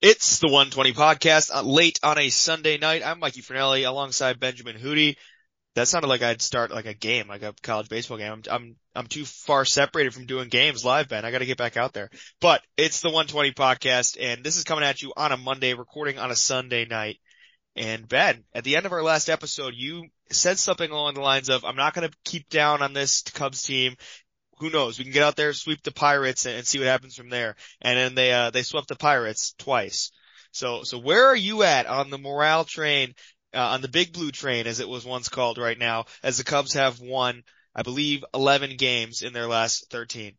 It's the 120 podcast uh, late on a Sunday night. I'm Mikey Fernelli alongside Benjamin Hootie. That sounded like I'd start like a game, like a college baseball game. I'm, I'm, I'm too far separated from doing games live, Ben. I gotta get back out there. But it's the 120 podcast and this is coming at you on a Monday, recording on a Sunday night. And Ben, at the end of our last episode, you said something along the lines of, I'm not gonna keep down on this Cubs team who knows? We can get out there, sweep the Pirates and, and see what happens from there. And then they, uh, they swept the Pirates twice. So, so where are you at on the morale train, uh, on the big blue train as it was once called right now, as the Cubs have won, I believe, 11 games in their last 13?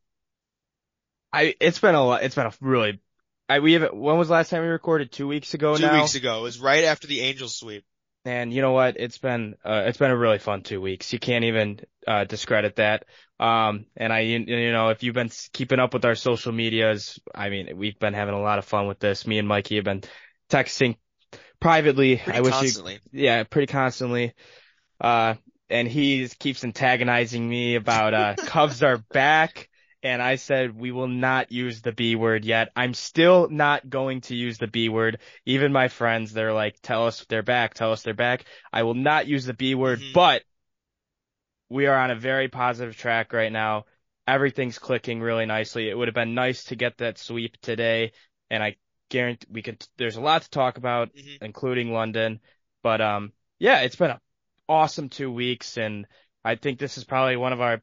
I, it's been a lot, it's been a really, I, we have, when was the last time we recorded? Two weeks ago Two now? weeks ago. It was right after the Angels sweep. And you know what? It's been uh, it's been a really fun two weeks. You can't even uh, discredit that. Um, and I, you, know, if you've been keeping up with our social medias, I mean, we've been having a lot of fun with this. Me and Mikey have been texting privately. Pretty I wish constantly. you, yeah, pretty constantly. Uh, and he keeps antagonizing me about uh, Cubs are back. And I said, we will not use the B word yet. I'm still not going to use the B word. Even my friends, they're like, tell us they're back, tell us they're back. I will not use the B word, Mhm. but we are on a very positive track right now. Everything's clicking really nicely. It would have been nice to get that sweep today. And I guarantee we could, there's a lot to talk about, Mhm. including London. But, um, yeah, it's been an awesome two weeks. And I think this is probably one of our,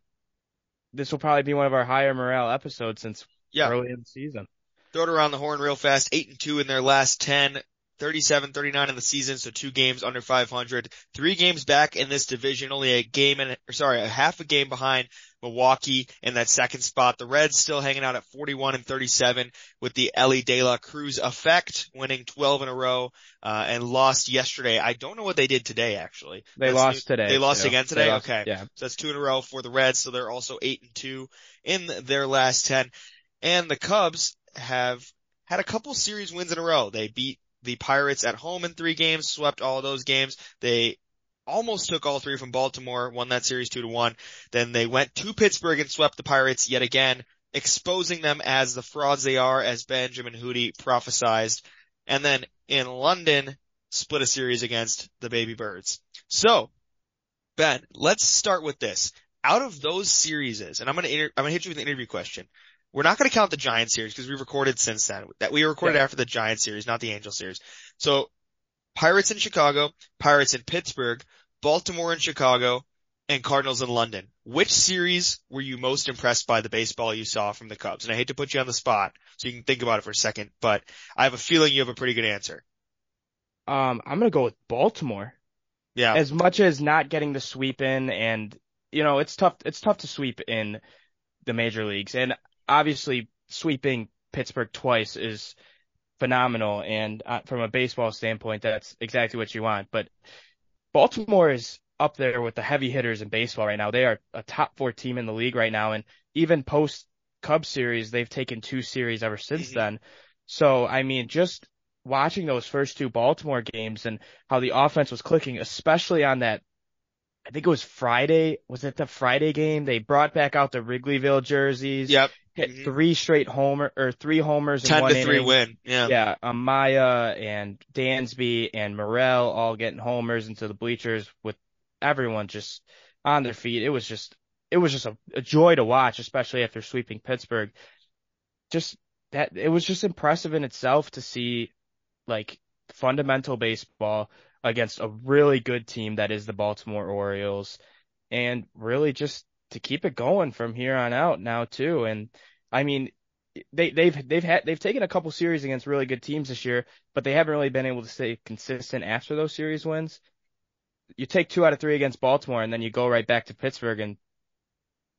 this will probably be one of our higher morale episodes since Yeah. early in the season. Throw it around the horn real fast. Eight and two in their last 10. 37, 39 in the season, so two games under 500. Three games back in this division, only a game and, or sorry, a half a game behind Milwaukee in that second spot. The Reds still hanging out at 41 and 37 with the Elly De La Cruz effect, winning 12 in a row, uh, and lost yesterday. I don't know what they did today, actually. They That's lost new- today. They lost too. again today? lost- okay. Yeah. So that's two in a row for the Reds, so they're also eight and two in their last 10. And the Cubs have had a couple series wins in a row. They beat the Pirates at home in three games, swept all of those games. They almost took all three from Baltimore, won that series two to one. Then they went to Pittsburgh and swept the Pirates yet again, exposing them as the frauds they are, as Benjamin Hootie prophesized. And then in London, split a series against the Baby Birds. So, Ben, let's start with this. Out of those series, and I'm gonna inter- I'm gonna hit you with an interview question. We're not gonna count the Giant series because we recorded since then. That we recorded Yeah. after the Giant series, not the Angel series. So, Pirates in Chicago, Pirates in Pittsburgh, Baltimore in Chicago, and Cardinals in London. Which series were you most impressed by the baseball you saw from the Cubs? And I hate to put you on the spot, so you can think about it for a second, but I have a feeling you have a pretty good answer. Um, I'm gonna go with Baltimore. Yeah. As much as not getting the sweep in and, you know, it's tough, it's tough to sweep in the major leagues. And obviously sweeping Pittsburgh twice is phenomenal. And uh, from a baseball standpoint, that's exactly what you want. But Baltimore is up there with the heavy hitters in baseball right now. They are a top four team in the league right now. And even post Cubs series, they've taken two series ever since Mhm. then. So, I mean, just watching those first two Baltimore games and how the offense was clicking, especially on that, I think it was Friday. Was it the Friday game? They brought back out the Wrigleyville jerseys, Yep. Hit Mhm. three straight homer or three homers in 10 one to 3 inning. win. Yeah. Yeah, Amaya and Dansby and Morel all getting homers into the bleachers with everyone just on their feet. It was just, it was just a, a joy to watch, especially after sweeping Pittsburgh. Just that, it was just impressive in itself to see like fundamental baseball against a really good team that is the Baltimore Orioles and really just to keep it going from here on out now too. And I mean, they they've they've had they've taken a couple series against really good teams this year, but they haven't really been able to stay consistent after those series wins. You take two out of three against Baltimore, and then you go right back to Pittsburgh and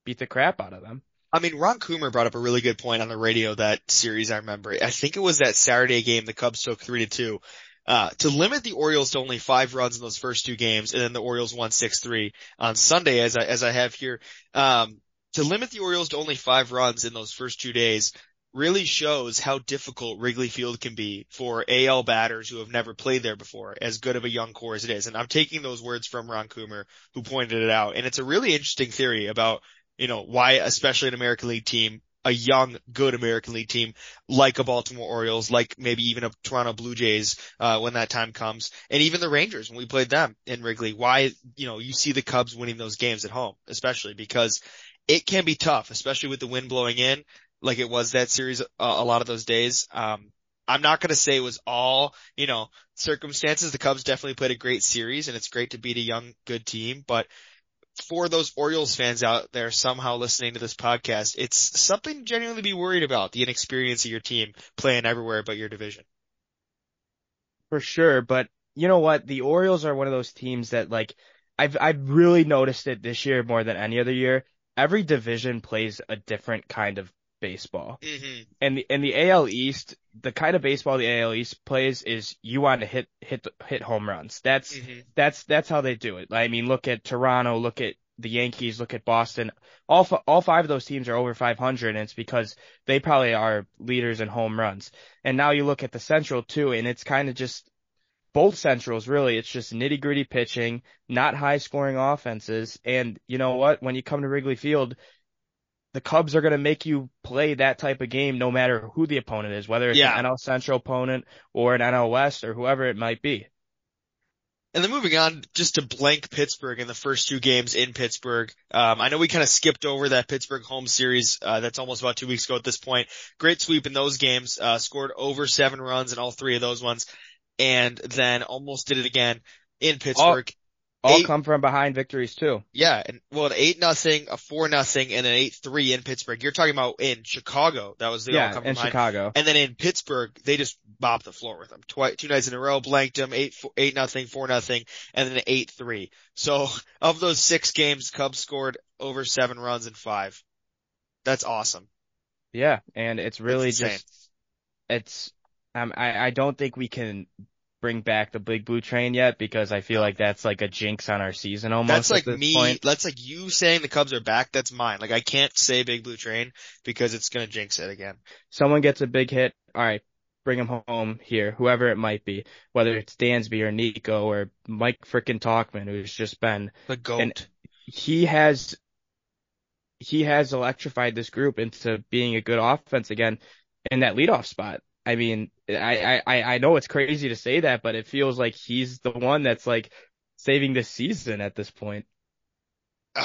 beat the crap out of them. I mean, Ron Coomer brought up a really good point on the radio that series. I remember. I think it was that Saturday game the Cubs took three to two. Uh, to limit the Orioles to only five runs in those first two games, and then the Orioles won six three on Sunday, as I as I have here. Um, to limit the Orioles to only five runs in those first two days really shows how difficult Wrigley Field can be for AL batters who have never played there before, as good of a young core as it is. And I'm taking those words from Ron Coomer, who pointed it out. And it's a really interesting theory about you know, why, especially an American League team, a young, good American League team like a Baltimore Orioles, like maybe even a Toronto Blue Jays, uh, when that time comes. And even the Rangers when we played them in Wrigley. Why, you know, you see the Cubs winning those games at home, especially because it can be tough, especially with the wind blowing in, like it was that series uh, a lot of those days. Um, I'm not going to say it was all, you know, circumstances. The Cubs definitely played a great series and it's great to beat a young, good team, but for those Orioles fans out there somehow listening to this podcast, it's something genuinely to be worried about, the inexperience of your team playing everywhere but your division. For sure, but you know what? The Orioles are one of those teams that like, I've, I've really noticed it this year more than any other year. Every division plays a different kind of baseball. Mm-hmm. And the, and the AL East, the kind of baseball the AL East plays is you want to hit, hit, hit home runs. That's, Mm-hmm. that's, that's how they do it. I mean, look at Toronto, look at the Yankees, look at Boston. All, f- all five of those teams are over 500 and it's because they probably are leaders in home runs. And now you look at the Central too, and it's kind of just, both centrals really, it's just nitty gritty pitching, not high scoring offenses. And you know what? When you come to Wrigley Field, the Cubs are going to make you play that type of game no matter who the opponent is, whether it's Yeah. an NL Central opponent or an NL West or whoever it might be. And then moving on just to blank Pittsburgh in the first two games in Pittsburgh. Um, I know we kind of skipped over that Pittsburgh home series. Uh, that's almost about two weeks ago at this point. Great sweep in those games. Uh, scored over seven runs in all three of those ones. And then almost did it again in Pittsburgh. All Eight- come from behind victories too. Yeah, and well, an eight nothing, a four nothing, and an eight three in Pittsburgh. You're talking about in Chicago. That was the all yeah, come in from behind. Chicago. And then in Pittsburgh, they just bopped the floor with them. Twi- two nights in a row, blanked them, eight, four, eight nothing, four nothing, and then eight three. So of those six games, Cubs scored over seven runs in five. That's awesome. Yeah, and it's really It's just it's um I I don't think we can bring back the big blue train yet because I feel like that's like a jinx on our season almost. That's like me, point. that's like you saying the Cubs are back, that's mine. Like I can't say Big Blue Train because it's gonna jinx it again. Someone gets a big hit, all right, bring him home here, whoever it might be, whether it's Dansby or Nico or Mike frickin' Tauchman, who's just been The GOAT. And- he has he has electrified this group into being a good offense again in that leadoff spot. I mean, I, I, I know it's crazy to say that, but it feels like he's the one that's like saving the season at this point.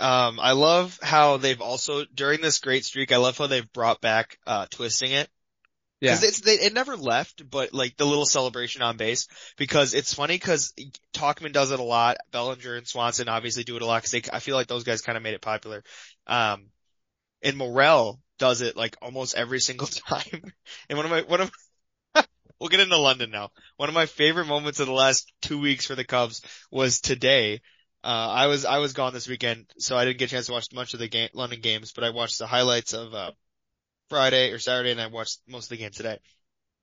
Um, I love how they've also, during this great streak, I love how they've brought back, uh, twisting it. Yeah. Cause it's, they, it never left, but like the little celebration on base, because it's funny cause Tauchman does it a lot, Bellinger and Swanson obviously do it a lot cause they, I feel like those guys kind of made it popular. Um, and Morel does it like almost every single time. And one of my, one of, we'll get into London now. One of my favorite moments of the last two weeks for the Cubs was today. Uh, I was, I was gone this weekend, so I didn't get a chance to watch much of the game, London games, but I watched the highlights of, uh, Friday or Saturday and I watched most of the game today.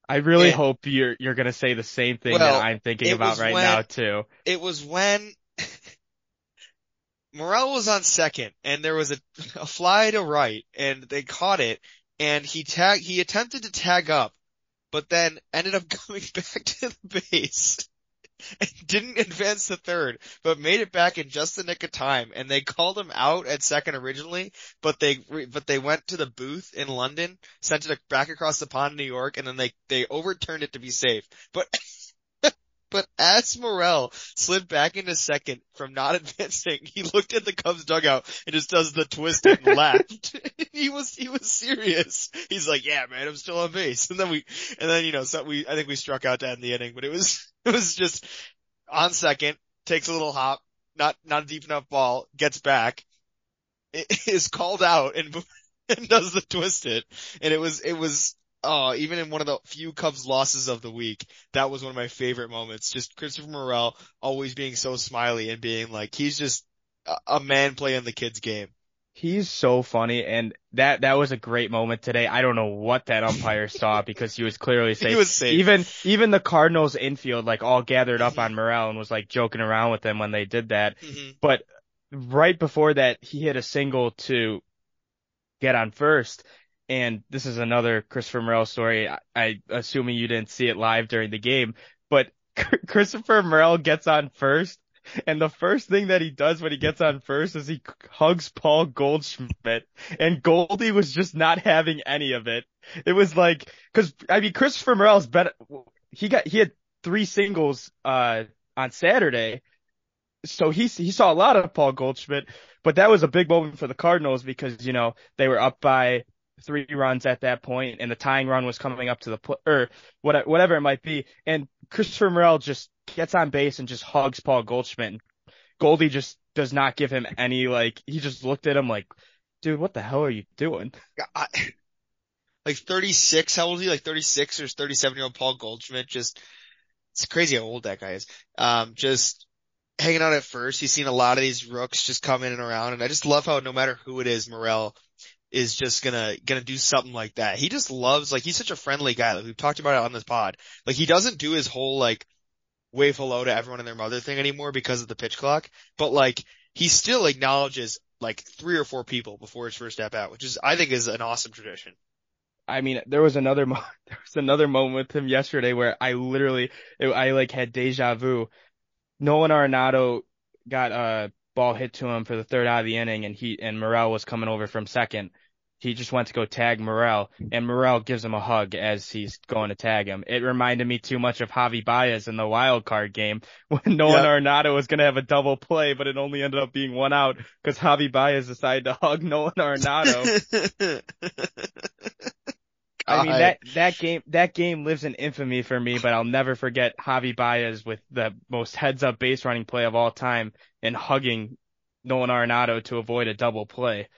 I really Yeah. hope you're, you're going to say the same thing Well, that I'm thinking about right when- now too. It was when Morel was on second and there was a, a fly to right and they caught it and he tag, he attempted to tag up, but then ended up coming back to the base and didn't advance to third, but made it back in just the nick of time. And they called him out at second originally, but they, but they went to the booth in London, sent it back across the pond in New York, and then they, they overturned it to be safe. But But as Morel slid back into second from not advancing, he looked at the Cubs dugout and just does the twist and laughed. he was, he was serious. He's like, yeah, man, I'm still on base. And then we, and then, you know, so we, I think we struck out to end the inning, but it was, it was just on second, takes a little hop, not, not a deep enough ball, gets back, is called out and, and does the twist it. And it was, it was, oh, even in one of the few Cubs losses of the week, that was one of my favorite moments. Just Christopher Morel always being so smiley and being like, he's just a, man playing the kid's game. He's so funny and that, that was a great moment today. I don't know what that umpire saw because he was clearly safe. He was safe. Even, even the Cardinals infield like all gathered up on Morel and was like joking around with him when they did that. hmm But right before that, he hit a single to get on first. And this is another Christopher Morel story. I, I assuming you didn't see it live during the game, but Christopher Morel gets on first And the first thing that he does when he gets on first is he hugs Paul Goldschmidt. And Goldie was just not having any of it. It was like, cause, I mean, Christopher Morel's better, he got, he had three singles, uh, on Saturday. So he, he saw a lot of Paul Goldschmidt, but that was a big moment for the Cardinals because, you know, they were up by three runs at that point and the tying run was coming up to the, pl- or whatever, whatever it might be. And Christopher Morel just gets on base and just hugs Paul Goldschmidt. Goldie just does not give him any, like, he just looked at him like, dude, what the hell are you doing? I, like 36, how old is he? Like 36 or 37 year old Paul Goldschmidt just, it's crazy how old that guy is. Um, just hanging out at first. He's seen a lot of these rooks just come in and around and I just love how no matter who it is, Morel is just gonna, gonna do something like that. He just loves, like, he's such a friendly guy. Like, we've talked about it on this pod. Like, he doesn't do his whole, like, wave hello to everyone and their mother thing anymore because of the pitch clock, but like, he still acknowledges like three or four people before his first step out, which is, I think is an awesome tradition. I mean, there was another mo- there was another moment with him yesterday where I literally it, I like had deja vu. Nolan Arenado got a ball hit to him for the third out of the inning, and he and Morel was coming over from second. He just went to go tag Morel, and Morel gives him a hug as he's going to tag him. It reminded me too much of Javi Baez in the wild card game when Nolan yep. Arenado was going to have a double play, but it only ended up being one out because Javi Baez decided to hug Nolan Arenado. I mean that that game that game lives in infamy for me, but I'll never forget Javi Baez with the most heads up base running play of all time and hugging Nolan Arenado to avoid a double play.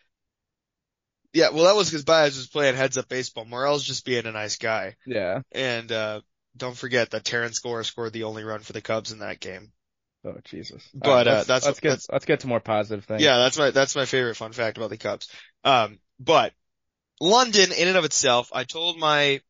Yeah, well that was because Baez was playing heads up baseball. Morel's just being a nice guy. Yeah. And uh don't forget that Terrance Gore scored the only run for the Cubs in that game. Oh Jesus! But right, uh, that's let's get that's, let's get to more positive things. Yeah, that's my that's my favorite fun fact about the Cubs. Um, but London in and of itself, I told my,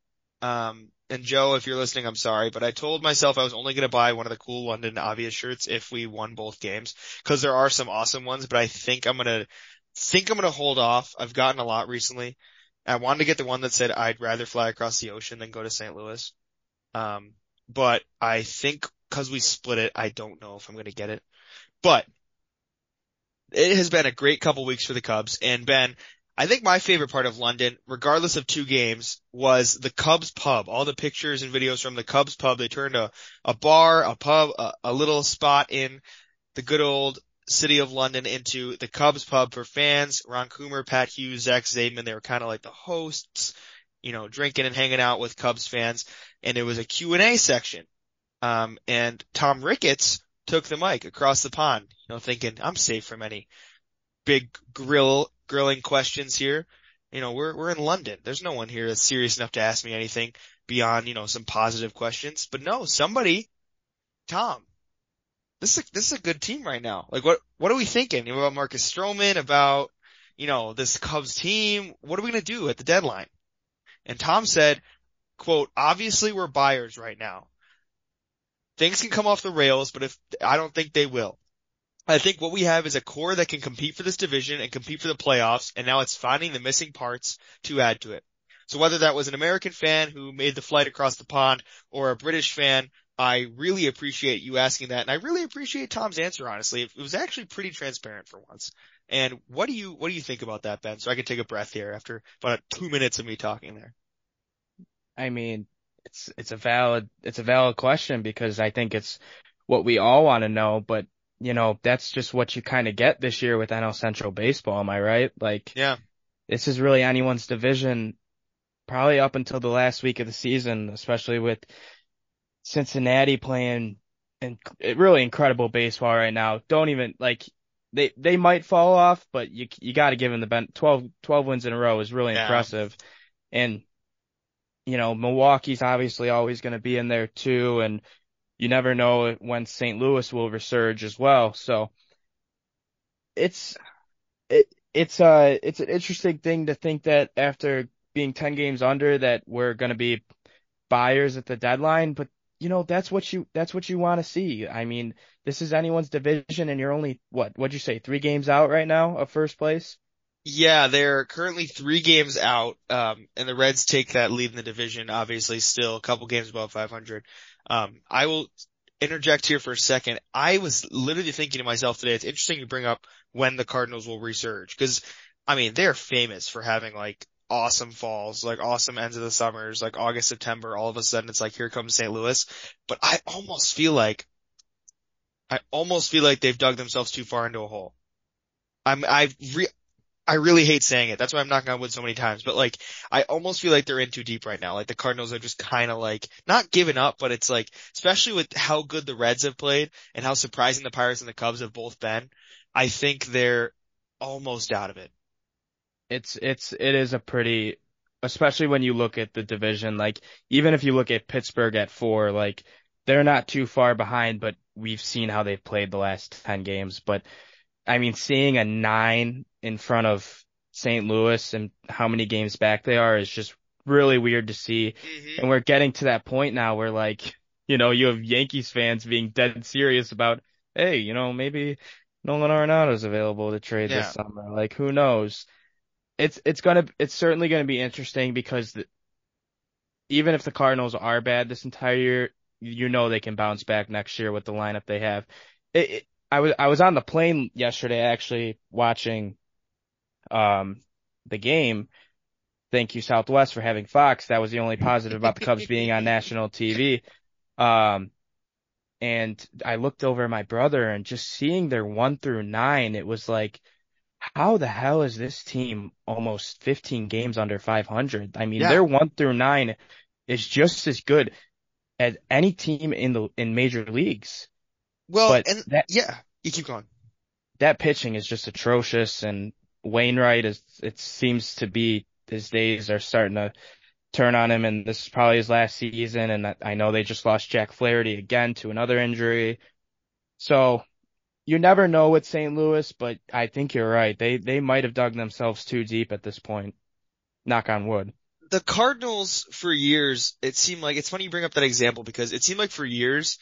um, and Joe, if you're listening, I'm sorry, but I told myself I was only going to buy one of the cool London obvious shirts if we won both games, cause there are some awesome ones, but I think I'm going to, think I'm going to hold off. I've gotten a lot recently. I wanted to get the one that said I'd rather fly across the ocean than go to St. Louis. Um, but I think cause we split it, I don't know if I'm going to get it, but it has been a great couple weeks for the Cubs and Ben, I think my favorite part of London, regardless of two games, was the Cubs pub. All the pictures and videos from the Cubs pub. They turned a, a bar, a pub, a, a little spot in the good old city of London into the Cubs pub for fans. Ron Coomer, Pat Hughes, Zach Zaidman, they were kind of like the hosts, you know, drinking and hanging out with Cubs fans. And it was a Q&A section. Um, and Tom Ricketts took the mic across the pond, you know, thinking, I'm safe from any big grill grilling questions here. You know, we're, we're in London. There's no one here that's serious enough to ask me anything beyond, you know, some positive questions. But no, somebody, Tom, this is, a, this is a good team right now. Like what, what are we thinking about Marcus Stroman, about, you know, this Cubs team? What are we going to do at the deadline? And Tom said, quote, obviously we're buyers right now. Things can come off the rails, but if, I don't think they will. I think what we have is a core that can compete for this division and compete for the playoffs, and now it's finding the missing parts to add to it. So whether that was an American fan who made the flight across the pond or a British fan, I really appreciate you asking that, and I really appreciate Tom's answer. Honestly, it was actually pretty transparent for once. And what do you what do you think about that, Ben? So I can take a breath here after about two minutes of me talking there. I mean, it's it's a valid it's a valid question because I think it's what we all want to know, but you know, that's just what you kind of get this year with NL Central baseball. Am I right? Like, yeah, this is really anyone's division probably up until the last week of the season, especially with Cincinnati playing and eh, really incredible baseball right now. Don't even like they, they might fall off, but you, you got to give them the ben 12, 12 wins in a row is really yeah. impressive. And, you know, Milwaukee's obviously always going to be in there too. And, you never know when St. Louis will resurge as well. So it's it it's uh it's an interesting thing to think that after being 10 games under that we're going to be buyers at the deadline, but you know that's what you that's what you want to see. I mean, this is anyone's division and you're only what what'd you say 3 games out right now of first place? Yeah, they're currently three games out, um, and the Reds take that lead in the division, obviously still a couple games above 500. Um, I will, interject here for a second. I was literally thinking to myself today, it's interesting you bring up when the Cardinals will resurge because I mean, they're famous for having like awesome falls, like awesome ends of the summers, like August, September, all of a sudden it's like, here comes St. Louis. But I almost feel like, I almost feel like they've dug themselves too far into a hole. I'm, I re, I really hate saying it. That's why I'm knocking on wood so many times. But like, I almost feel like they're in too deep right now. Like the Cardinals are just kind of like, not giving up, but it's like, especially with how good the Reds have played and how surprising the Pirates and the Cubs have both been, I think they're almost out of it. It's it's it is a pretty especially when you look at the division, like even if you look at Pittsburgh at four, like they're not too far behind, but we've seen how they've played the last 10 games. But I mean, seeing a nine in front of St. Louis and how many games back they are is just really weird to see. Mm-hmm. And we're getting to that point now where like, you know, you have Yankees fans being dead serious about, hey, you know, maybe Nolan Arenado's available to trade Yeah. this summer. Like, who knows? It's, it's gonna, it's certainly gonna be interesting because the, even if the Cardinals are bad this entire year, you know they can bounce back next year with the lineup they have. It, it, I was, I was on the plane yesterday actually watching, um, the game. Thank you Southwest for having Fox. That was the only positive about the Cubs being on national TV. Um, and I looked over at my brother and just seeing their one through nine, it was like, how the hell is this team almost 15 games under 500? I mean, Yeah. their one through nine is just as good as any team in the, in major leagues. Well, But and that- yeah, you keep going. That pitching is just atrocious and Wainwright is, it seems to be his days are starting to turn on him and this is probably his last season and I- I know they just lost Jack Flaherty again to another injury. So you never know with St. Louis, but I think you're right. They, they might have dug themselves too deep at this point. Knock on wood. the Cardinals for years, it seemed like, it's funny you bring up that example because it seemed like for years,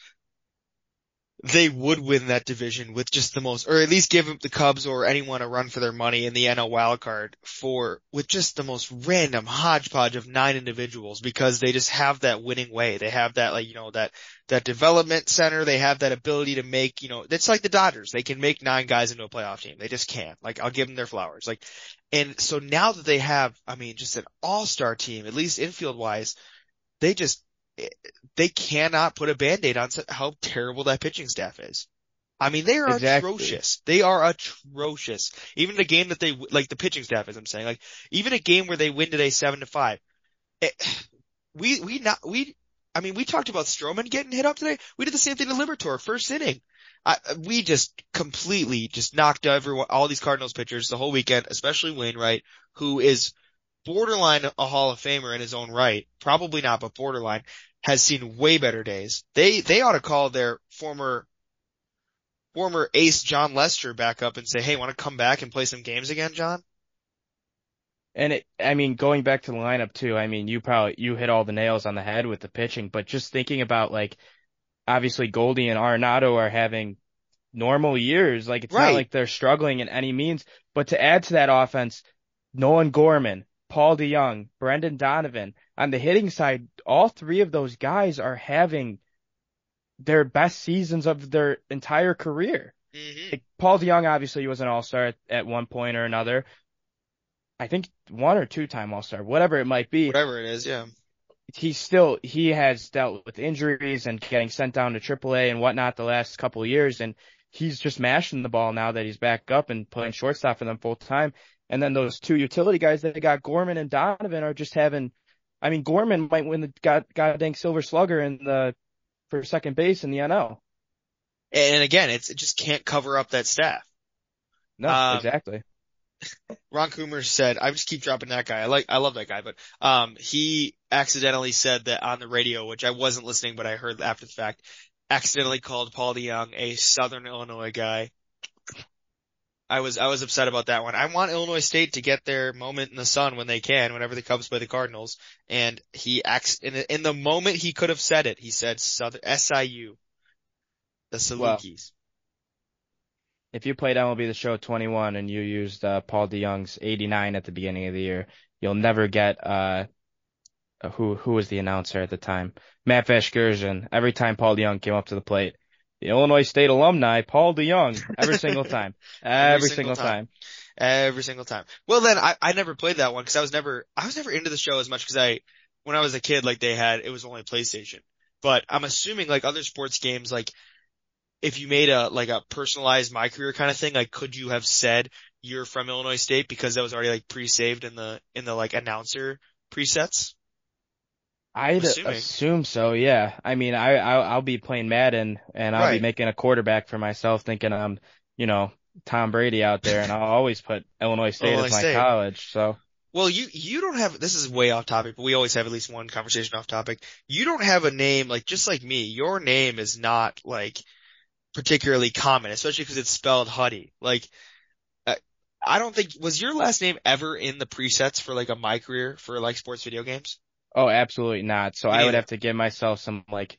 they would win that division with just the most, or at least give the Cubs or anyone a run for their money in the NL wild card for, with just the most random hodgepodge of nine individuals because they just have that winning way. They have that like, you know, that, that development center. They have that ability to make, you know, it's like the Dodgers. They can make nine guys into a playoff team. They just can't. Like, I'll give them their flowers. Like, and so now that they have, I mean, just an all-star team, at least infield wise, they just, they cannot put a band-aid on how terrible that pitching staff is. I mean, they are Exactly. atrocious. They are atrocious. Even the game that they, like the pitching staff, as I'm saying, like, even a game where they win today 7 to 5. It, we, we not, we, I mean, we talked about Stroman getting hit up today. We did the same thing to Liberatore, first inning. I, we just completely just knocked everyone, all these Cardinals pitchers the whole weekend, especially Wainwright, who is borderline a Hall of Famer in his own right. Probably not, but borderline has seen way better days. They, they ought to call their former, former ace Jon Lester back up and say, Hey, want to come back and play some games again, John? And it, I mean, going back to the lineup too, I mean, you probably, you hit all the nails on the head with the pitching, but just thinking about like, obviously Goldie and Arenado are having normal years. Like it's Right. not like they're struggling in any means, but to add to that offense, Nolan Gorman, Paul DeJong, Brendan Donovan on the hitting side, all three of those guys are having their best seasons of their entire career. Mm-hmm. Like, Paul DeJong obviously was an all-star at, at one point or another. I think one or two time all-star, whatever it might be. Whatever it is, yeah. He's still, he has dealt with injuries and getting sent down to AAA and whatnot the last couple of years. And he's just mashing the ball now that he's back up and playing shortstop for them full time. And then those two utility guys that they got, Gorman and Donovan are just having, I mean, Gorman might win the god, goddamn silver slugger in the, for second base in the NL. And again, it's, it just can't cover up that staff. No, Um, exactly. Ron Coomer said, I just keep dropping that guy. I like, I love that guy, but, um, he accidentally said that on the radio, which I wasn't listening, but I heard after the fact, accidentally called Paul DeJong a Southern Illinois guy. I was, I was upset about that one. I want Illinois State to get their moment in the sun when they can, whenever the Cubs play the Cardinals. And he acts, in, in the moment he could have said it, he said Southern, SIU. The Well, Salukis. If you played MLB The Show 21 and you used uh, Paul DeJong's 89 at the beginning of the year, you'll never get uh, who who was the announcer at the time? Matt Vasgersian. Every time Paul DeJong came up to the plate, the Illinois State alumni, Paul DeJong, every single time, every, every single, single time. time. Every single time. Well then, I, I never played that one because I was never, I was never into the show as much because I, when I was a kid, like they had, it was only PlayStation. But I'm assuming like other sports games, like if you made a, like a personalized my career kind of thing, like could you have said you're from Illinois State because that was already like pre-saved in the, in the like announcer presets? I'd assume so, yeah. I mean, I, I I'll be playing Madden and I'll right. be making a quarterback for myself, thinking I'm, you know, Tom Brady out there, and I'll always put Illinois State Illinois as my State. college. So. Well, you you don't have this is way off topic, but we always have at least one conversation off topic. You don't have a name like just like me. Your name is not like particularly common, especially because it's spelled Huddy. Like, uh, I don't think was your last name ever in the presets for like a my career for like sports video games. Oh, absolutely not. So I would have to give myself some like,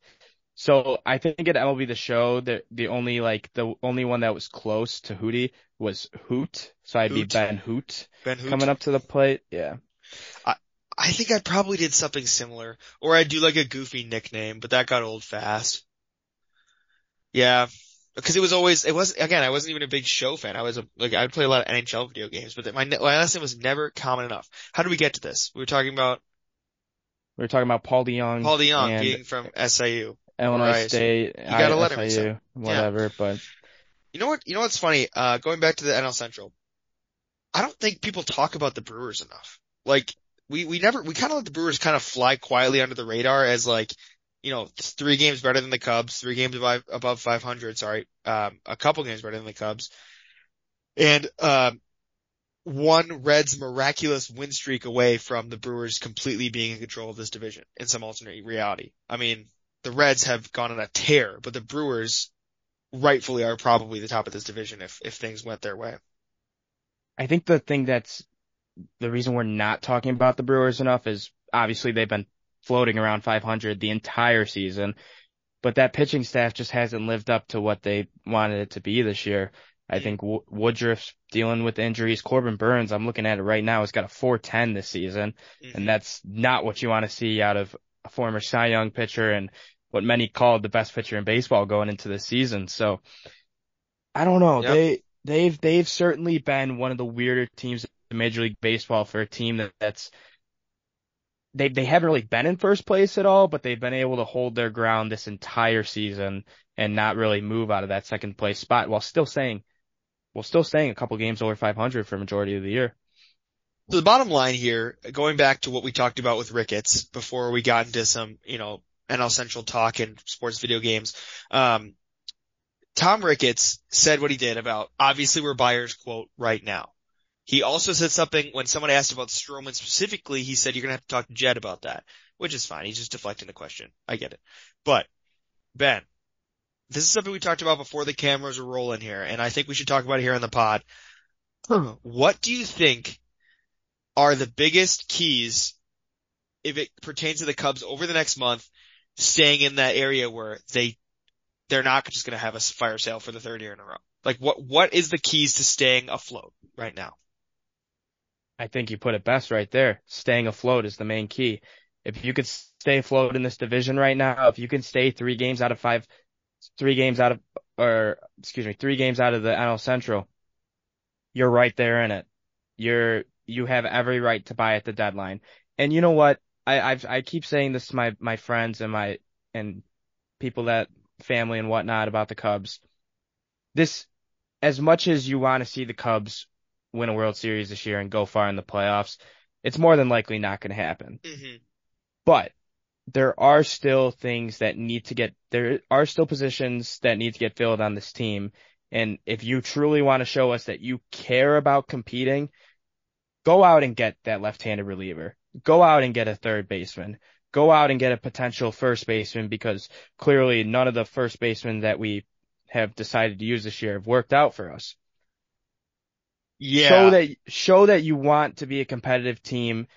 so I think at MLB the show, the, the only like, the only one that was close to Hootie was Hoot. So I'd Hoot. be Ben Hoot. Ben Hoot. Coming up to the plate. Yeah. I, I think I probably did something similar. Or I'd do like a goofy nickname, but that got old fast. Yeah. Because it was always, it was, again, I wasn't even a big show fan. I was a, like, I would play a lot of NHL video games, but my, my last name was never common enough. How do we get to this? We were talking about we were talking about Paul DeJong. Paul DeJong being from SIU. Illinois right. State. You gotta I, let him. SIU, whatever, yeah. but. You know what, you know what's funny? Uh, going back to the NL Central. I don't think people talk about the Brewers enough. Like, we, we never, we kind of let the Brewers kind of fly quietly under the radar as like, you know, three games better than the Cubs, three games above, above 500, sorry, um, a couple games better than the Cubs. And, um, one Reds miraculous win streak away from the Brewers completely being in control of this division in some alternate reality. I mean, the Reds have gone on a tear, but the Brewers rightfully are probably the top of this division if, if things went their way. I think the thing that's the reason we're not talking about the Brewers enough is obviously they've been floating around 500 the entire season, but that pitching staff just hasn't lived up to what they wanted it to be this year. I think w- Woodruff's dealing with injuries. Corbin Burnes, I'm looking at it right now, has got a 410 this season, mm-hmm. and that's not what you want to see out of a former Cy Young pitcher and what many called the best pitcher in baseball going into the season. So I don't know. Yep. They they've they've certainly been one of the weirder teams in Major League Baseball for a team that, that's they they haven't really been in first place at all, but they've been able to hold their ground this entire season and not really move out of that second place spot while still saying while still staying a couple games over 500 for majority of the year. So the bottom line here, going back to what we talked about with Ricketts before we got into some, you know, NL Central talk and sports video games, um, Tom Ricketts said what he did about obviously we're buyers quote right now. He also said something when someone asked about Stroman specifically, he said you're gonna have to talk to Jed about that, which is fine. He's just deflecting the question. I get it. But Ben, this is something we talked about before the cameras were rolling here, and I think we should talk about it here on the pod. what do you think are the biggest keys if it pertains to the Cubs over the next month, staying in that area where they they're not just going to have a fire sale for the third year in a row? Like what what is the keys to staying afloat right now? I think you put it best right there. Staying afloat is the main key. If you could stay afloat in this division right now, if you can stay three games out of five three games out of, or excuse me, three games out of the NL Central, you're right there in it. You're, you have every right to buy at the deadline. And you know what? I, I've, I keep saying this to my, my friends and my, and people that family and whatnot about the Cubs. This, as much as you want to see the Cubs win a World Series this year and go far in the playoffs, it's more than likely not going to happen. Mm-hmm. But there are still things that need to get, there are still positions that need to get filled on this team. And if you truly want to show us that you care about competing, go out and get that left-handed reliever. Go out and get a third baseman. Go out and get a potential first baseman because clearly none of the first basemen that we have decided to use this year have worked out for us. Yeah. Show that, show that you want to be a competitive team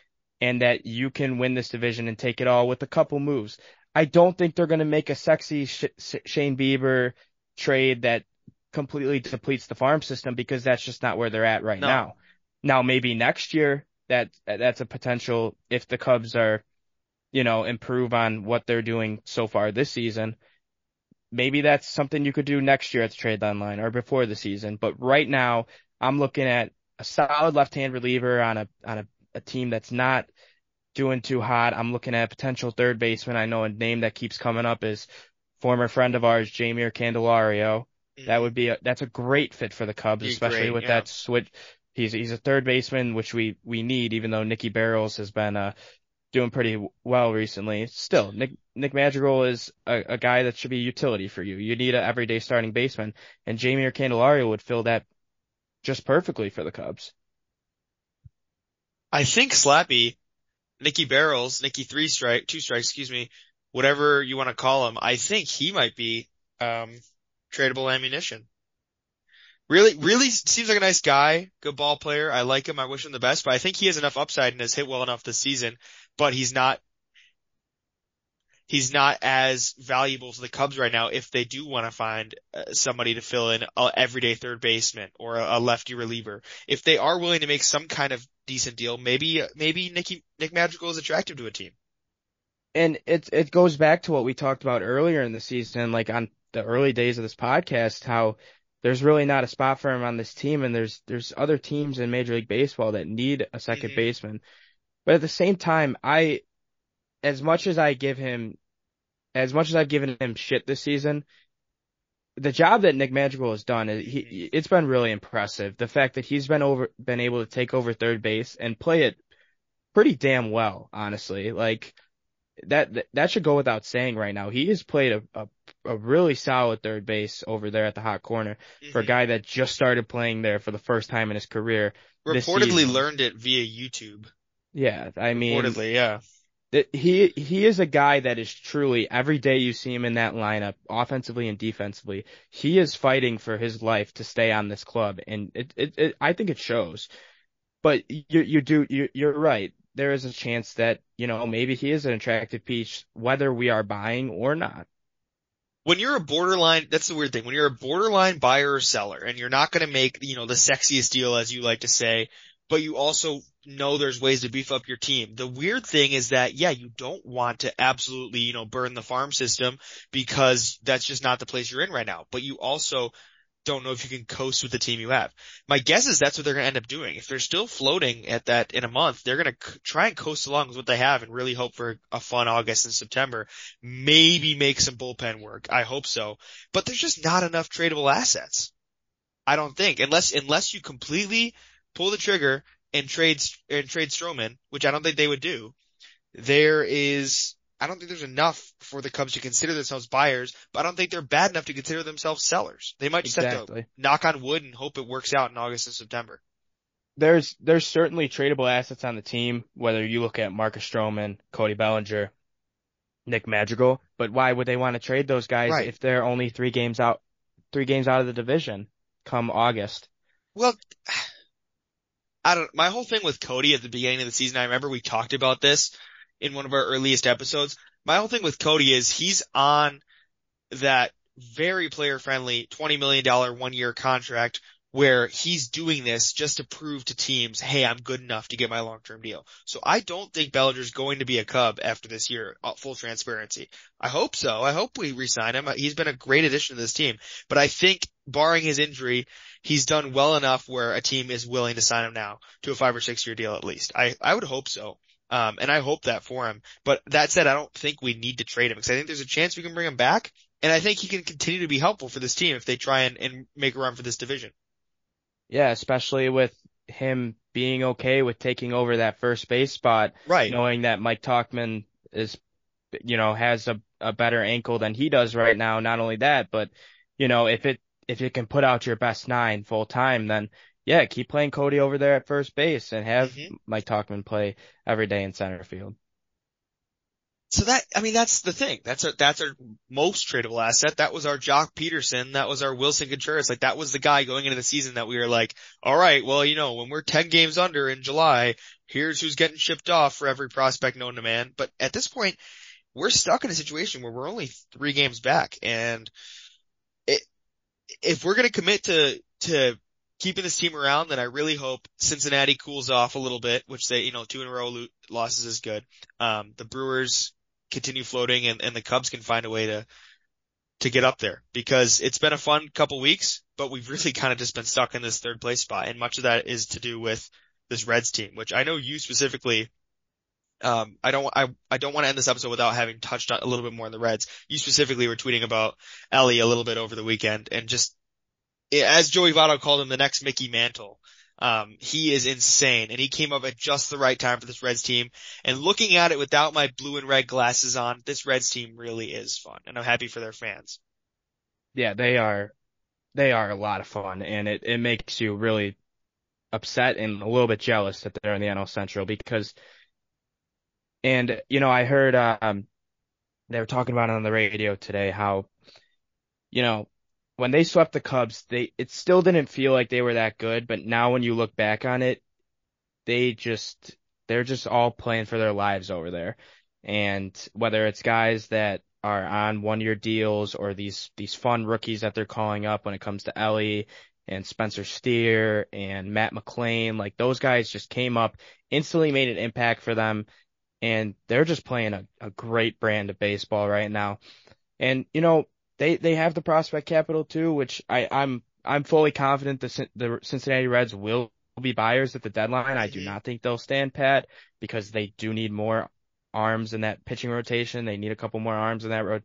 and that you can win this division and take it all with a couple moves. I don't think they're going to make a sexy Sh- Shane Bieber trade that completely depletes the farm system because that's just not where they're at right no. now. Now maybe next year that that's a potential if the Cubs are you know, improve on what they're doing so far this season, maybe that's something you could do next year at the trade deadline or before the season. But right now, I'm looking at a solid left-hand reliever on a on a, a team that's not doing too hot. I'm looking at a potential third baseman. I know a name that keeps coming up is former friend of ours, Jeimer Candelario. Mm-hmm. That would be a, that's a great fit for the Cubs, especially great, with yeah. that switch. He's he's a third baseman, which we we need, even though Nicky Barrels has been uh doing pretty well recently. Still, Nick Nick Madrigal is a, a guy that should be a utility for you. You need an everyday starting baseman, and Jeimer Candelario would fill that just perfectly for the Cubs. I think Slappy, Nicky Barrels, Nicky three strike, two strikes, excuse me, whatever you want to call him, I think he might be um, tradable ammunition. Really, really seems like a nice guy, good ball player. I like him. I wish him the best, but I think he has enough upside and has hit well enough this season, but he's not, he's not as valuable to the Cubs right now if they do want to find uh, somebody to fill in a everyday third baseman or a, lefty reliever. If they are willing to make some kind of decent deal, maybe, maybe Nicky, Nick Madrigal is attractive to a team and it it goes back to what we talked about earlier in the season, like on the early days of this podcast, how there's really not a spot for him on this team, and there's there's other teams in Major League Baseball that need a 2nd mm-hmm. baseman. But at the same time, I, as much as I give him, as much as I've given him shit this season, the job that Nick Madrigal has done, is he, it's been really impressive. The fact that he's been over, been able to take over third base and play it pretty damn well, honestly. Like, that that should go without saying right now. He has played a, a, a really solid third base over there at the hot corner mm-hmm. for a mm-hmm. guy that just started playing there for the first time in his career. Reportedly learned it via YouTube. Yeah, I mean, reportedly, yeah. He he is a guy that is truly every day you see him in that lineup, offensively and defensively, he is fighting for his life to stay on this club, and it it, it I think it shows. But you you do you you're right there is a chance that, you know, maybe he is an attractive piece, whether we are buying or not. When you're a borderline, that's the weird thing. When you're a borderline buyer or seller and you're not going to make, you know, the sexiest deal as you like to say, but you also know there's ways to beef up your team. The weird thing is that, yeah, you don't want to absolutely, you know, burn the farm system because that's just not the place you're in right now. But you also don't know if you can coast with the team you have. My guess is that's what they're going to end up doing. If they're still floating at that in a month, they're going to c- try and coast along with what they have and really hope for a fun August and September. Maybe make some bullpen work. I hope so. But there's just not enough tradable assets. I don't think unless unless you completely pull the trigger and trade and trade Stroman, which I don't think they would do. There is I don't think there's enough for the Cubs to consider themselves buyers, but I don't think they're bad enough to consider themselves sellers. They might just exactly. have to knock on wood and hope it works out in August and September. There's there's certainly tradable assets on the team, whether you look at Marcus Stroman, Cody Bellinger, Nick Madrigal, but why would they want to trade those guys right. if they're only three games out three games out of the division come August? Well, I don't my whole thing with Cody at the beginning of the season, I remember we talked about this in one of our earliest episodes. My whole thing with Cody is he's on that very player friendly $20 million one year contract where he's doing this just to prove to teams, hey, I'm good enough to get my long term deal. So I don't think Bellinger's going to be a Cub after this year, uh, full transparency. I hope so. I hope we resign him. He's been a great addition to this team, but I think barring his injury, he's done well enough where a team is willing to sign him now to a five or six year deal at least. I, I would hope so. Um, and I hope that for him. But that said, I don't think we need to trade him because I think there's a chance we can bring him back. And I think he can continue to be helpful for this team if they try and, and make a run for this division. Yeah, especially with him being okay with taking over that first base spot. Right. Knowing that Mike Tauchman is, you know, has a, a better ankle than he does right now. Not only that, but, you know, if it, if you can put out your best nine full time, then yeah, keep playing Cody over there at first base and have mm-hmm. Mike Tauchman play every day in center field. So that, I mean, that's the thing. That's our, that's our most tradable asset. That was our Joc Pederson. That was our Willson Contreras. Like that was the guy going into the season that we were like, all right, well, you know, when we're 10 games under in July, here's who's getting shipped off for every prospect known to man. But at this point, we're stuck in a situation where we're only three games back. And if we're going to commit to, to keeping this team around, then I really hope Cincinnati cools off a little bit, which they, you know, two in a row lo- losses is good. Um, the Brewers continue floating and, and the Cubs can find a way to, to get up there because it's been a fun couple weeks, but we've really kind of just been stuck in this third place spot. And much of that is to do with this Reds team, which I know you specifically um, I don't, I, I don't want to end this episode without having touched on a little bit more on the Reds. You specifically were tweeting about Elly a little bit over the weekend and just, as Joey Votto called him, the next Mickey Mantle. Um, he is insane and he came up at just the right time for this Reds team. And looking at it without my blue and red glasses on, this Reds team really is fun and I'm happy for their fans. Yeah, they are, they are a lot of fun and it, it makes you really upset and a little bit jealous that they're in the NL Central because and, you know, I heard, um, they were talking about it on the radio today how, you know, when they swept the Cubs, they, it still didn't feel like they were that good, but now when you look back on it, they just, they're just all playing for their lives over there. And whether it's guys that are on one year deals or these, these fun rookies that they're calling up when it comes to Elly and Spencer Steer and Matt McLain, like those guys just came up, instantly made an impact for them and they're just playing a, a great brand of baseball right now. And you know, they they have the prospect capital too, which I I'm I'm fully confident the the Cincinnati Reds will be buyers at the deadline. I do mm-hmm. not think they'll stand pat because they do need more arms in that pitching rotation. They need a couple more arms in that road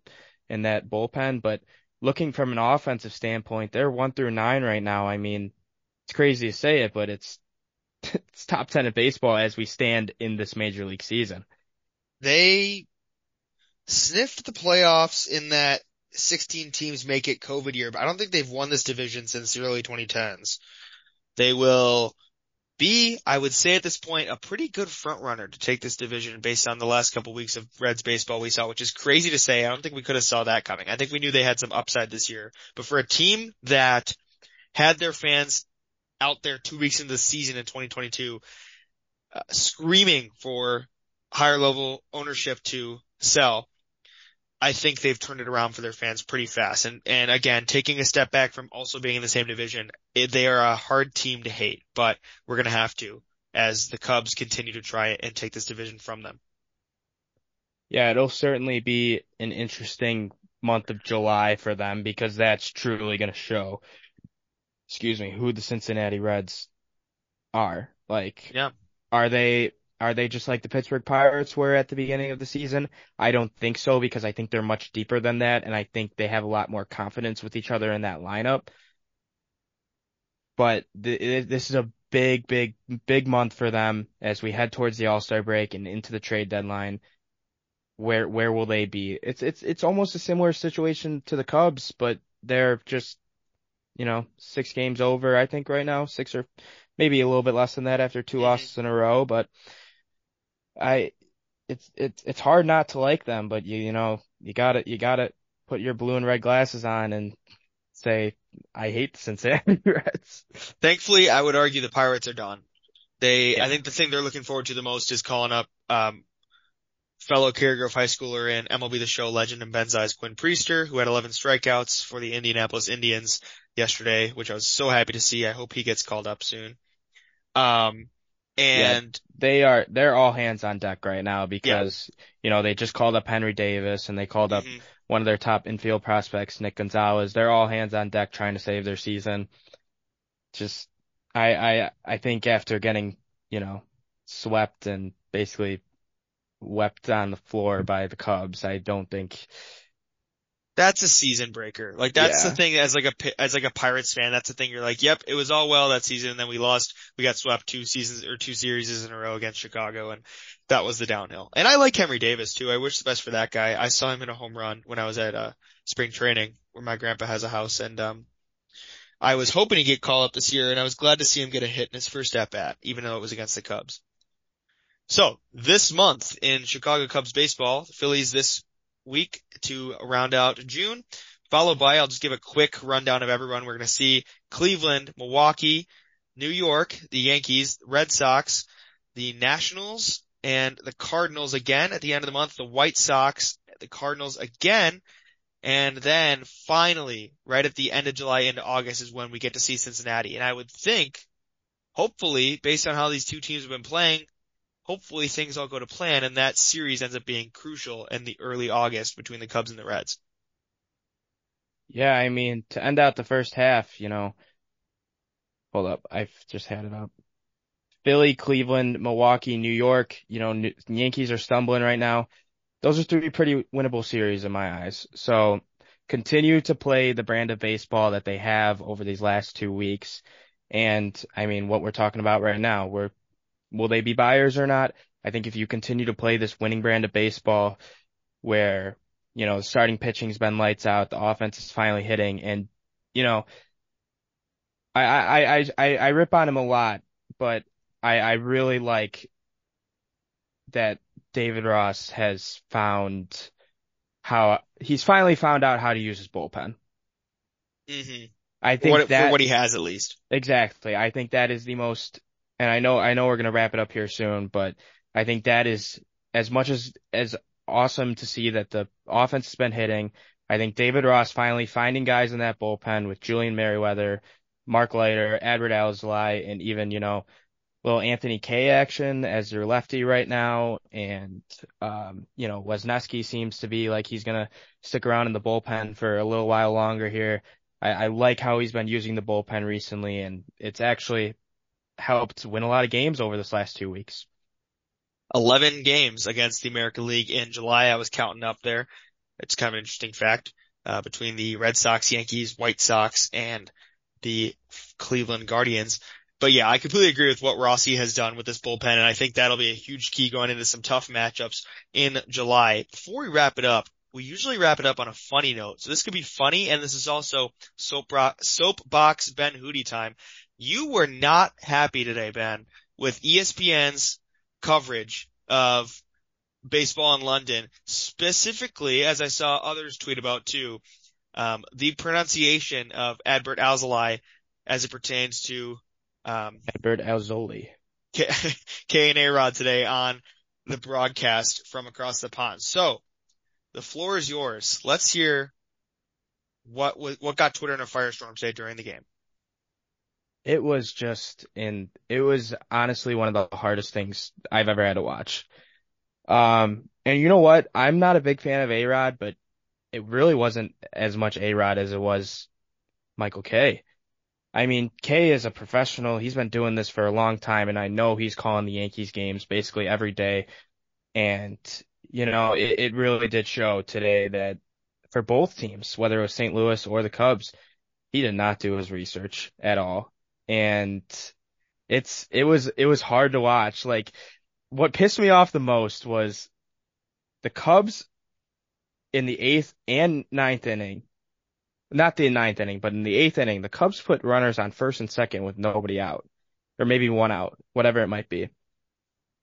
in that bullpen. But looking from an offensive standpoint, they're one through nine right now. I mean, it's crazy to say it, but it's it's top 10 of baseball as we stand in this major league season. They sniffed the playoffs in that 16 teams make it COVID year, but I don't think they've won this division since the early 2010s. They will be, I would say at this point, a pretty good front runner to take this division based on the last couple of weeks of Reds baseball we saw, which is crazy to say. I don't think we could have saw that coming. I think we knew they had some upside this year, but for a team that had their fans out there two weeks into the season in 2022, uh, screaming for higher level ownership to sell. I think they've turned it around for their fans pretty fast. And, and again, taking a step back from also being in the same division, it, they are a hard team to hate, but we're going to have to as the Cubs continue to try and take this division from them. Yeah, it'll certainly be an interesting month of July for them because that's truly going to show excuse me, who the Cincinnati Reds are. Like, yeah. are they, are they just like the Pittsburgh Pirates were at the beginning of the season? I don't think so because I think they're much deeper than that and I think they have a lot more confidence with each other in that lineup. But th- this is a big, big, big month for them as we head towards the All-Star break and into the trade deadline. Where, where will they be? It's, it's, it's almost a similar situation to the Cubs, but they're just you know, six games over, I think right now, six or maybe a little bit less than that after 2 mm-hmm. losses in a row, but I, it's, it's, it's hard not to like them, but you, you know, you gotta, you gotta put your blue and red glasses on and say, I hate the Cincinnati Reds. Thankfully, I would argue the Pirates are done. They, yeah. I think the thing they're looking forward to the most is calling up, um, fellow Cary Grove high schooler and MLB The Show legend and Benzies Quinn Priester, who had 11 strikeouts for the Indianapolis Indians yesterday, which I was so happy to see. I hope he gets called up soon. Um, and yeah, they are, they're all hands on deck right now because, yeah. you know, they just called up Henry Davis and they called up mm-hmm. one of their top infield prospects, Nick Gonzalez. They're all hands on deck trying to save their season. Just, I, I, I think after getting, you know, swept and basically wept on the floor by the Cubs, I don't think that's a season breaker. Like that's yeah. the thing as like a as like a Pirates fan. That's the thing. You're like, yep, it was all well that season, and then we lost. We got swept two seasons or two series in a row against Chicago, and that was the downhill. And I like Henry Davis too. I wish the best for that guy. I saw him in a home run when I was at uh spring training where my grandpa has a house, and um, I was hoping to get called up this year, and I was glad to see him get a hit in his first at bat, even though it was against the Cubs. So this month in Chicago Cubs baseball, Phillies this week to round out June. Followed by, I'll just give a quick rundown of everyone. We're going to see Cleveland, Milwaukee, New York, the Yankees, Red Sox, the Nationals, and the Cardinals again at the end of the month. The White Sox, the Cardinals again, And then finally, right at the end of July into August is when we get to see Cincinnati. And I would think, hopefully, based on how these two teams have been playing, hopefully things all go to plan and that series ends up being crucial in the early August between the Cubs and the Reds. Yeah, I mean, to end out the first half, you know, hold up, I've just had it up. Philly, Cleveland, Milwaukee, New York, you know, Yankees are stumbling right now. Those are three pretty winnable series in my eyes. So continue to play the brand of baseball that they have over these last two weeks. And I mean, what we're talking about right now, we're, will they be buyers or not? I think if you continue to play this winning brand of baseball where you know, starting pitching's been lights out. The offense is finally hitting, and you know, I I I I, I rip on him a lot, but I I really like that David Ross has found how he's finally found out how to use his bullpen. Mm-hmm. I think what, that for what he has at least. Exactly. I think that is the most, and I know I know we're gonna wrap it up here soon, but I think that is as much as as awesome to see that the offense has been hitting. I think David Ross finally finding guys in that bullpen with Julian Merryweather, Mark Leiter, Adbert Alzolay, and even, you know, little Anthony Kay action as your lefty right now. And, um, you know, Wesneski seems to be like he's going to stick around in the bullpen for a little while longer here. I, I like how he's been using the bullpen recently and it's actually helped win a lot of games over this last two weeks. 11 games against the American League in July. I was counting up there. It's kind of an interesting fact, uh, between the Red Sox, Yankees, White Sox, and the Cleveland Guardians. But yeah, I completely agree with what Rossi has done with this bullpen, and I think that'll be a huge key going into some tough matchups in July. Before we wrap it up, we usually wrap it up on a funny note. So this could be funny, and this is also soap soapbox Ben Hootie time. You were not happy today, Ben, with ESPN's coverage of baseball in London, specifically, as I saw others tweet about too, um, the pronunciation of Adbert Alzolay as it pertains to um, Adbert Alzoli. Kay, Kay and A Rod today on the broadcast from across the pond. So the floor is yours. Let's hear what what got Twitter in a firestorm today during the game. It was just in, it was honestly one of the hardest things I've ever had to watch. Um, and you know what? I'm not a big fan of A-Rod, but it really wasn't as much A-Rod as it was Michael Kay. I mean, Kay is a professional. He's been doing this for a long time and I know he's calling the Yankees games basically every day. And, you know, it, it really did show today that for both teams, whether it was St. Louis or the Cubs, he did not do his research at all and it's it was it was hard to watch. Like what pissed me off the most was the Cubs in the eighth and ninth inning. Not the ninth inning, but in the eighth inning, the Cubs put runners on first and second with nobody out. Or maybe one out, whatever it might be.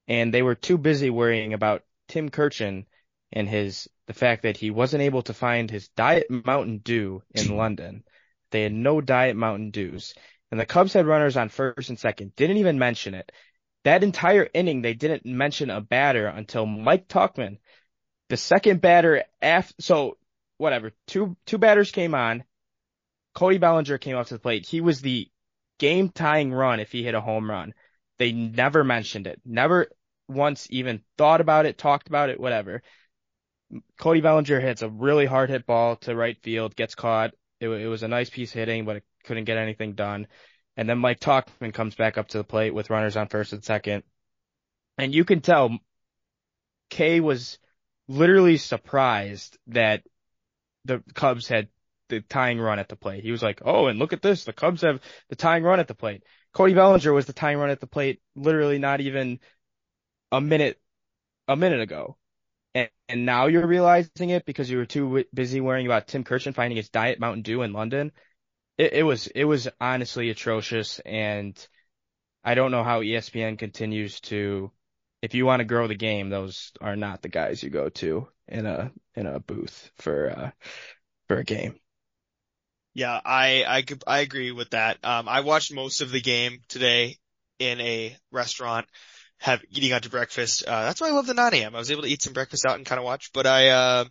And they were too busy worrying about Tim Kurkjian and his, the fact that he wasn't able to find his Diet Mountain Dew in London. They had no Diet Mountain Dews and the Cubs had runners on first and second. Didn't even mention it. That entire inning, they didn't mention a batter until Mike Tauchman, the second batter after, so whatever, two, two batters came on. Cody Bellinger came up to the plate. He was the game tying run if he hit a home run. They never mentioned it. Never once even thought about it, talked about it, whatever. Cody Bellinger hits a really hard hit ball to right field, gets caught. It, it was a nice piece hitting, but it couldn't get anything done. And then Mike Tauchman comes back up to the plate with runners on first and second. And you can tell Kay was literally surprised that the Cubs had the tying run at the plate. He was like, "Oh, and look at this. The Cubs have the tying run at the plate." Cody Bellinger was the tying run at the plate literally not even a minute a minute ago. And, and now you're realizing it because you were too busy worrying about Tim Kurkjian finding his Diet Mountain Dew in London it, it was it was honestly atrocious, and I don't know how ESPN continues to. If you want to grow the game, those are not the guys you go to in a in a booth for uh, for a game. Yeah, I I I agree with that. Um, I watched most of the game today in a restaurant, have eating out to breakfast. Uh, that's why I love the 9 a.m. I was able to eat some breakfast out and kind of watch. But I uh,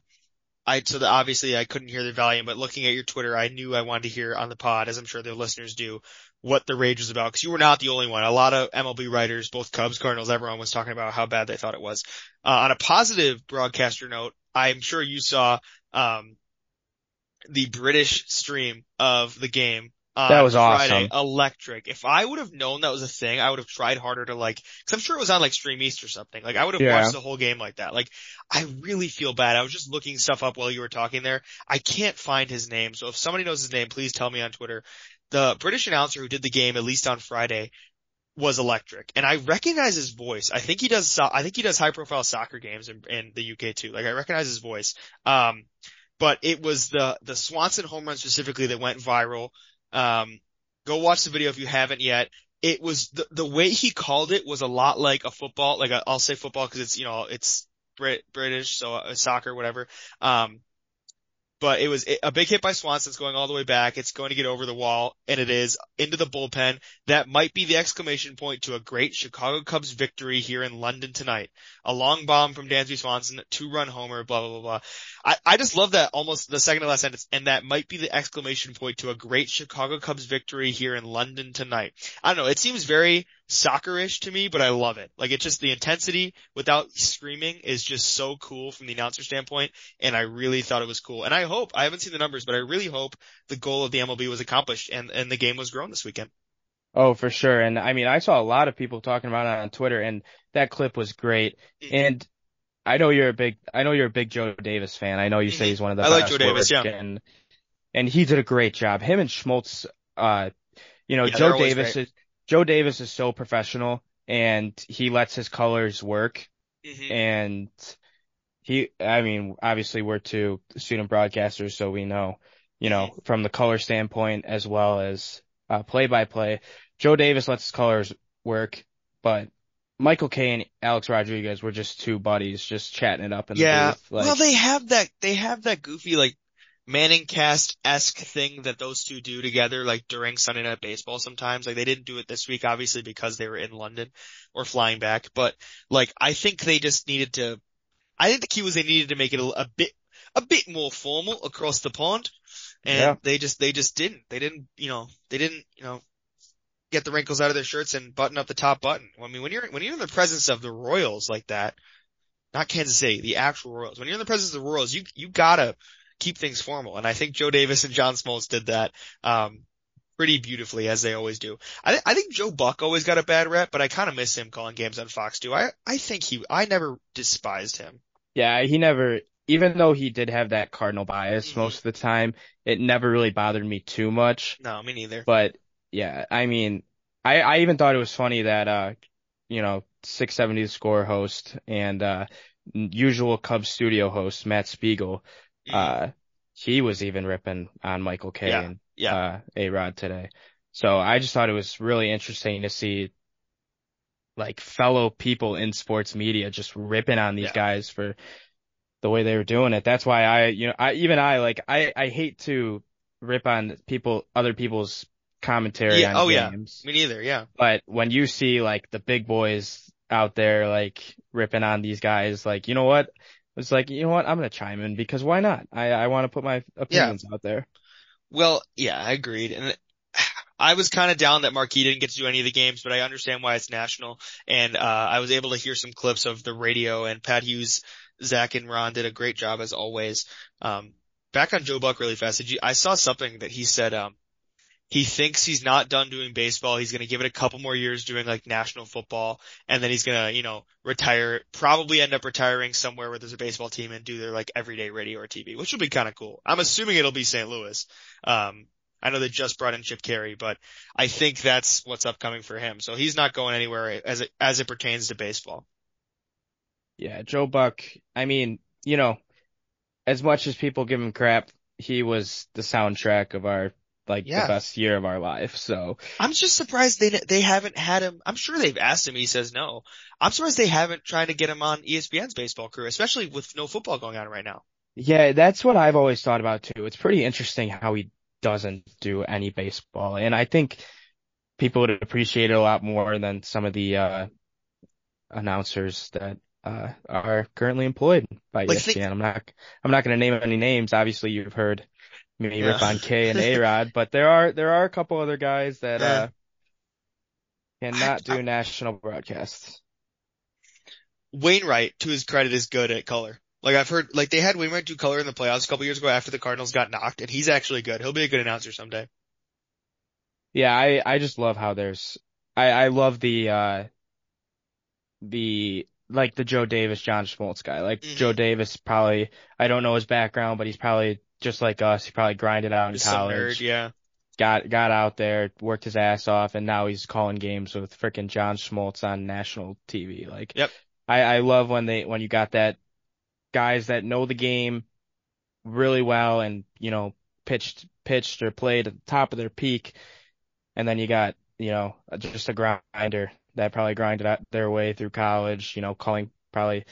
I, so the, obviously I couldn't hear the volume, but looking at your Twitter, I knew I wanted to hear on the pod, as I'm sure the listeners do, what the rage was about. Cause you were not the only one. A lot of MLB writers, both Cubs, Cardinals, everyone was talking about how bad they thought it was. Uh, on a positive broadcaster note, I'm sure you saw, um, the British stream of the game that was Friday, awesome. Electric. If I would have known that was a thing, I would have tried harder to like, cause I'm sure it was on like Stream East or something. Like I would have yeah. watched the whole game like that. Like I really feel bad. I was just looking stuff up while you were talking there. I can't find his name. So if somebody knows his name, please tell me on Twitter. The British announcer who did the game, at least on Friday, was electric. And I recognize his voice. I think he does, so- I think he does high profile soccer games in, in the UK too. Like I recognize his voice. Um, but it was the, the Swanson home run specifically that went viral. Um, go watch the video if you haven't yet. It was the, the way he called it was a lot like a football, like i will say football because it's, you know, it's Brit, British, so uh, soccer, whatever. Um, but it was a big hit by Swanson. It's going all the way back. It's going to get over the wall, and it is into the bullpen. That might be the exclamation point to a great Chicago Cubs victory here in London tonight. A long bomb from Dansby Swanson, two run homer, blah, blah, blah, blah. I, I just love that almost the second to last sentence, and that might be the exclamation point to a great Chicago Cubs victory here in London tonight. I don't know. It seems very soccerish to me, but I love it. Like it's just the intensity without screaming is just so cool from the announcer standpoint. And I really thought it was cool. And I hope, I haven't seen the numbers, but I really hope the goal of the MLB was accomplished and, and the game was grown this weekend. Oh, for sure. And I mean, I saw a lot of people talking about it on Twitter and that clip was great. Mm-hmm. And I know you're a big, I know you're a big Joe Davis fan. I know you say mm-hmm. he's one of the I best. like Joe Davis, yeah. And, and he did a great job. Him and Smoltz, uh, you know, yeah, Joe Davis is, Joe Davis is so professional and he lets his colors work. Mm-hmm. And he, I mean, obviously we're two student broadcasters, so we know, you know, mm-hmm. from the color standpoint as well as uh, play by play. Joe Davis lets his colors work, but Michael Kay and Alex Rodriguez were just two buddies just chatting it up in yeah. the booth. Like, well, they have that, they have that goofy like Manning cast-esque thing that those two do together, like during Sunday Night Baseball sometimes. Like they didn't do it this week, obviously, because they were in London or flying back. But like, I think they just needed to, I think the key was they needed to make it a, a bit, a bit more formal across the pond. And yeah. they just, they just didn't. They didn't, you know, they didn't, you know, get the wrinkles out of their shirts and button up the top button. I mean, when you're, when you're in the presence of the Royals like that, not Kansas City, the actual Royals, when you're in the presence of the Royals, you, you gotta, keep things formal. And I think Joe Davis and John Smoltz did that, um, pretty beautifully as they always do. I, I think Joe Buck always got a bad rep, but I kind of miss him calling games on Fox too. I, I think he, I never despised him. Yeah, he never, even though he did have that Cardinal bias mm-hmm. most of the time, it never really bothered me too much. No, me neither. But yeah, I mean, I, I even thought it was funny that, uh, you know, 670 score host and, uh, usual Cubs studio host, Matt Spiegel. Uh, he was even ripping on Michael Kay yeah, and yeah. uh, A Rod today. So I just thought it was really interesting to see like fellow people in sports media just ripping on these yeah. guys for the way they were doing it. That's why I, you know, I, even I, like, I, I hate to rip on people, other people's commentary yeah, on oh, games. Yeah. Me neither, yeah. But when you see like the big boys out there, like ripping on these guys, like, you know what? Was like, you know what, I'm gonna chime in because why not? I I want to put my opinions yeah. out there. Well, yeah, I agreed, and I was kind of down that Marquee didn't get to do any of the games, but I understand why it's national, and uh I was able to hear some clips of the radio, and Pat Hughes, Zach, and Ron did a great job as always. Um, back on Joe Buck really fast. Did You, I saw something that he said. Um, he thinks he's not done doing baseball. He's going to give it a couple more years doing like national football and then he's going to, you know, retire, probably end up retiring somewhere where there's a baseball team and do their like everyday radio or TV, which will be kind of cool. I'm assuming it'll be St. Louis. Um, I know they just brought in Chip Caray, but I think that's what's upcoming for him. So he's not going anywhere as it, as it pertains to baseball. Yeah, Joe Buck, I mean, you know, as much as people give him crap, he was the soundtrack of our like yeah. the best year of our life. So I'm just surprised they they haven't had him. I'm sure they've asked him. He says no. I'm surprised they haven't tried to get him on ESPN's baseball crew, especially with no football going on right now. Yeah, that's what I've always thought about too. It's pretty interesting how he doesn't do any baseball, and I think people would appreciate it a lot more than some of the uh announcers that uh, are currently employed by Like, ESPN. think- I'm not, I'm not going to name any names. Obviously, you've heard me Yeah. rip on Kay and A Rod, but there are, there are a couple other guys that, uh, cannot I- do national broadcasts. Wainwright, to his credit, is good at color. Like I've heard, like they had Wainwright do color in the playoffs a couple years ago after the Cardinals got knocked, and he's actually good. He'll be a good announcer someday. Yeah, I, I just love how there's, I, I love the, uh, the, like the Joe Davis, John Smoltz guy. Like Mhm. Joe Davis probably, I don't know his background, but he's probably just like us. He probably grinded out in some college. nerd, yeah. got got out there, worked his ass off, and now he's calling games with frickin' John Smoltz on national TV. Like, Yep. I I love when they when you got that guys that know the game really well and you know pitched pitched or played at the top of their peak, and then you got you know just a grinder that probably grinded out their way through college. You know, calling probably.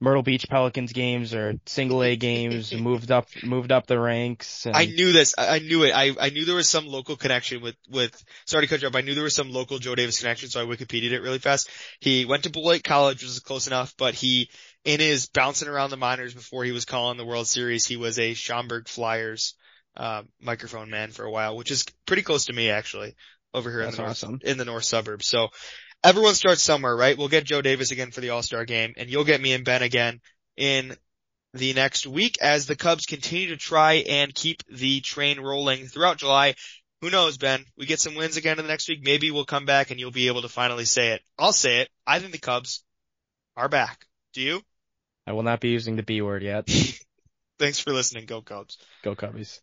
Myrtle Beach Pelicans games or single A games, moved up, moved up the ranks. And I knew this. I, I knew it. I, I knew there was some local connection with, with, sorry to cut you off. I knew there was some local Joe Davis connection, so I Wikipedia'd it really fast. He went to Beloit College, which is close enough, but he, in his bouncing around the minors before he was calling the World Series, he was a Schaumburg Flyers, uh, microphone man for a while, which is pretty close to me actually, over here in That's the north, in the north suburbs. So everyone starts somewhere, right? We'll get Joe Davis again for the All-Star game, and you'll get me and Ben again in the next week as the Cubs continue to try and keep the train rolling throughout July. Who knows, Ben? We get some wins again in the next week. Maybe we'll come back and you'll be able to finally say it. I'll say it. I think the Cubs are back. Do you? I will not be using the B word yet. Thanks for listening. Go Cubs. Go Cubbies.